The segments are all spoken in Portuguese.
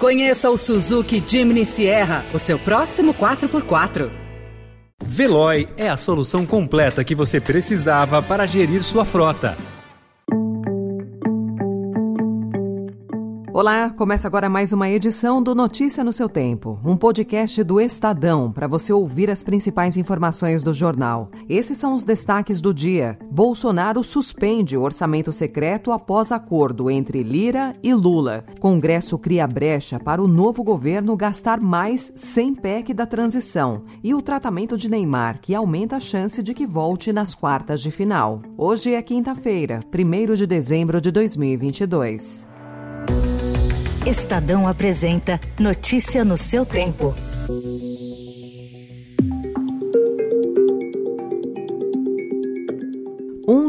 Conheça o Suzuki Jimny Sierra, o seu próximo 4x4. Veloy é a solução completa que você precisava para gerir sua frota. Olá, começa agora mais uma edição do Notícia no seu Tempo, um podcast do Estadão para você ouvir as principais informações do jornal. Esses são os destaques do dia. Bolsonaro suspende o orçamento secreto após acordo entre Lira e Lula. Congresso cria brecha para o novo governo gastar mais sem PEC da transição. E o tratamento de Neymar, que aumenta a chance de que volte nas quartas de final. Hoje é quinta-feira, 1 de dezembro de 2022. Estadão apresenta Notícia no seu tempo.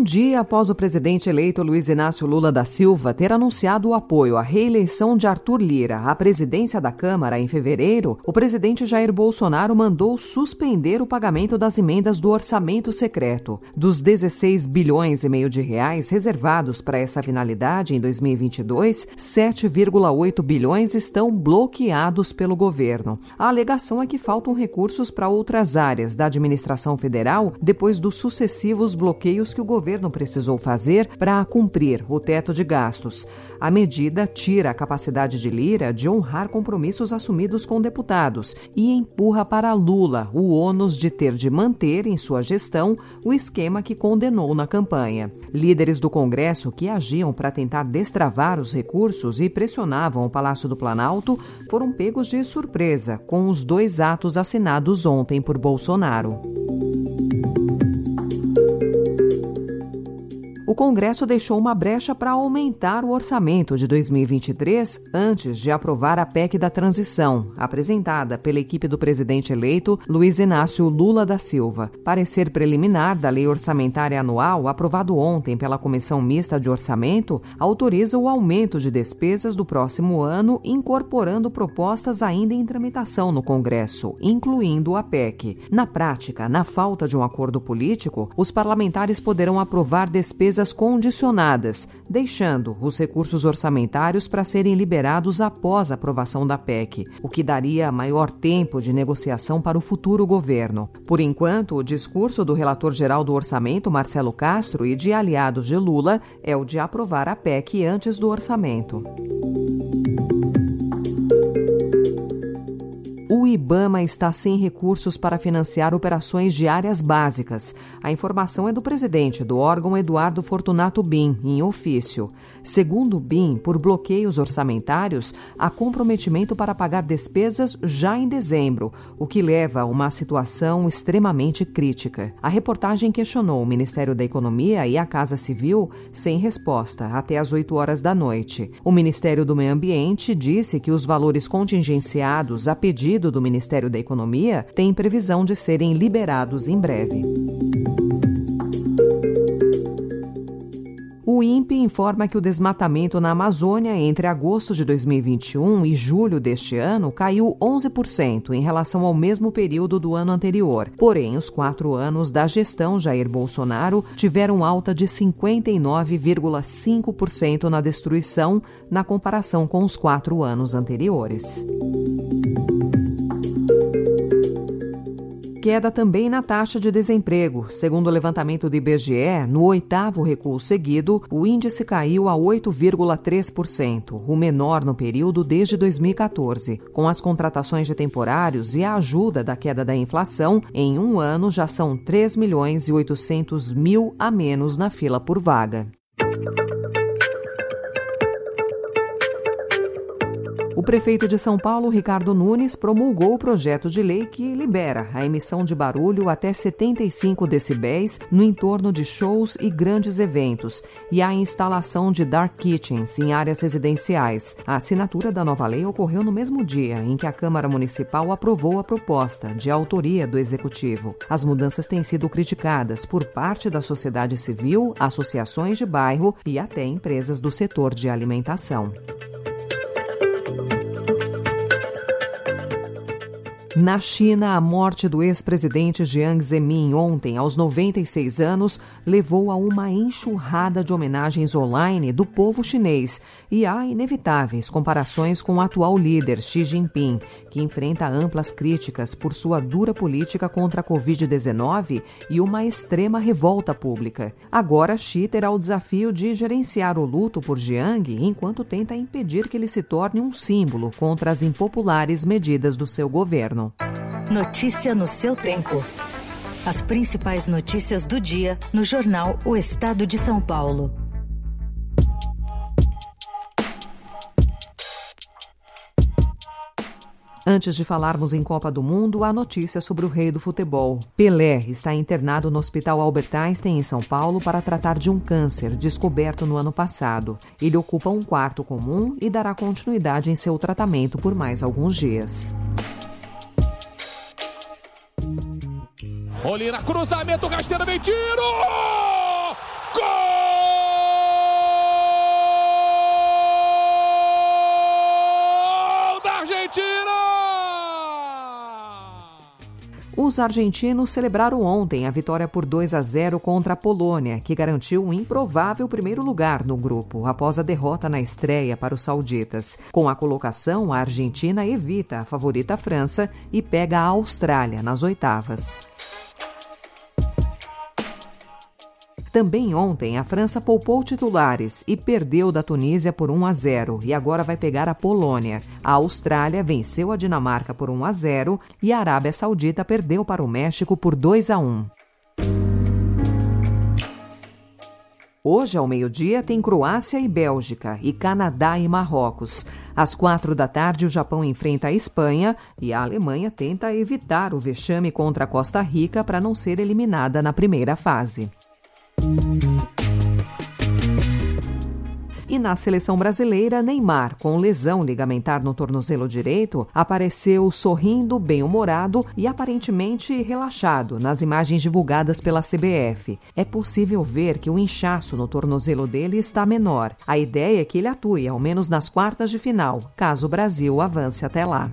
Um dia após o presidente eleito Luiz Inácio Lula da Silva ter anunciado o apoio à reeleição de Arthur Lira à presidência da Câmara em fevereiro, o presidente Jair Bolsonaro mandou suspender o pagamento das emendas do orçamento secreto. Dos 16 bilhões e meio de reais reservados para essa finalidade em 2022, 7,8 bilhões estão bloqueados pelo governo. A alegação é que faltam recursos para outras áreas da administração federal depois dos sucessivos bloqueios que o governo precisou fazer para cumprir o teto de gastos. A medida tira a capacidade de Lira de honrar compromissos assumidos com deputados e empurra para Lula o ônus de ter de manter em sua gestão o esquema que condenou na campanha. Líderes do Congresso que agiam para tentar destravar os recursos e pressionavam o Palácio do Planalto foram pegos de surpresa com os dois atos assinados ontem por Bolsonaro. Congresso deixou uma brecha para aumentar o orçamento de 2023 antes de aprovar a PEC da transição, apresentada pela equipe do presidente eleito Luiz Inácio Lula da Silva. Parecer preliminar da Lei Orçamentária Anual, aprovado ontem pela Comissão Mista de Orçamento, autoriza o aumento de despesas do próximo ano, incorporando propostas ainda em tramitação no Congresso, incluindo a PEC. Na prática, na falta de um acordo político, os parlamentares poderão aprovar despesas despesas condicionadas, deixando os recursos orçamentários para serem liberados após a aprovação da PEC, o que daria maior tempo de negociação para o futuro governo. Por enquanto, o discurso do relator geral do orçamento, Marcelo Castro, e de aliados de Lula é o de aprovar a PEC antes do orçamento. IBAMA está sem recursos para financiar operações de áreas básicas. A informação é do presidente do órgão Eduardo Fortunato Bin, em ofício. Segundo o Bin, por bloqueios orçamentários, há comprometimento para pagar despesas já em dezembro, o que leva a uma situação extremamente crítica. A reportagem questionou o Ministério da Economia e a Casa Civil sem resposta até às 8 horas da noite. O Ministério do Meio Ambiente disse que os valores contingenciados a pedido pedido do Ministério da Economia tem previsão de serem liberados em breve. O INPE informa que o desmatamento na Amazônia entre agosto de 2021 e julho deste ano caiu 11% em relação ao mesmo período do ano anterior. Porém, os quatro anos da gestão Jair Bolsonaro tiveram alta de 59,5% na destruição na comparação com os quatro anos anteriores. Queda também na taxa de desemprego. Segundo o levantamento do IBGE, no oitavo recuo seguido, o índice caiu a 8,3%, o menor no período desde 2014. Com as contratações de temporários e a ajuda da queda da inflação, em um ano já são 3 milhões e 800 mil a menos na fila por vaga. O prefeito de São Paulo, Ricardo Nunes, promulgou o projeto de lei que libera a emissão de barulho até 75 decibéis no entorno de shows e grandes eventos e a instalação de dark kitchens em áreas residenciais. A assinatura da nova lei ocorreu no mesmo dia em que a Câmara Municipal aprovou a proposta, de autoria do Executivo. As mudanças têm sido criticadas por parte da sociedade civil, associações de bairro e até empresas do setor de alimentação. Na China, a morte do ex-presidente Jiang Zemin ontem, aos 96 anos, levou a uma enxurrada de homenagens online do povo chinês e há inevitáveis comparações com o atual líder Xi Jinping, que enfrenta amplas críticas por sua dura política contra a Covid-19 e uma extrema revolta pública. Agora, Xi terá o desafio de gerenciar o luto por Jiang enquanto tenta impedir que ele se torne um símbolo contra as impopulares medidas do seu governo. Notícia no seu tempo. As principais notícias do dia no jornal O Estado de São Paulo. Antes de falarmos em Copa do Mundo, a notícia sobre o rei do futebol. Pelé está internado no Hospital Albert Einstein, em São Paulo, para tratar de um câncer descoberto no ano passado. Ele ocupa um quarto comum e dará continuidade em seu tratamento por mais alguns dias. Olina, cruzamento, Rasteira vem tiro! Gol da Argentina! Os argentinos celebraram ontem a vitória por 2 a 0 contra a Polônia, que garantiu um improvável primeiro lugar no grupo após a derrota na estreia para os sauditas. Com a colocação, a Argentina evita a favorita França e pega a Austrália nas oitavas. Também ontem, a França poupou titulares e perdeu da Tunísia por 1 a 0 e agora vai pegar a Polônia. A Austrália venceu a Dinamarca por 1 a 0 e a Arábia Saudita perdeu para o México por 2 a 1. Hoje, ao meio-dia, tem Croácia e Bélgica, e Canadá e Marrocos. Às quatro da tarde, o Japão enfrenta a Espanha e a Alemanha tenta evitar o vexame contra a Costa Rica para não ser eliminada na primeira fase. E na seleção brasileira, Neymar, com lesão ligamentar no tornozelo direito, apareceu sorrindo, bem-humorado e aparentemente relaxado nas imagens divulgadas pela CBF. É possível ver que o inchaço no tornozelo dele está menor. A ideia é que ele atue ao menos nas quartas de final, caso o Brasil avance até lá.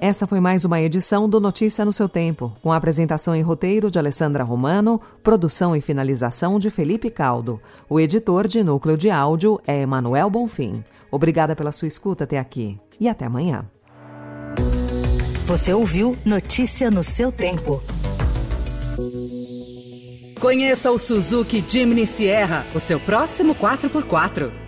Essa foi mais uma edição do Notícia no seu Tempo, com a apresentação e roteiro de Alessandra Romano, produção e finalização de Felipe Caldo. O editor de núcleo de áudio é Emanuel Bonfim. Obrigada pela sua escuta até aqui e até amanhã. Você ouviu Notícia no seu Tempo. Conheça o Suzuki Jimny Sierra, o seu próximo 4x4.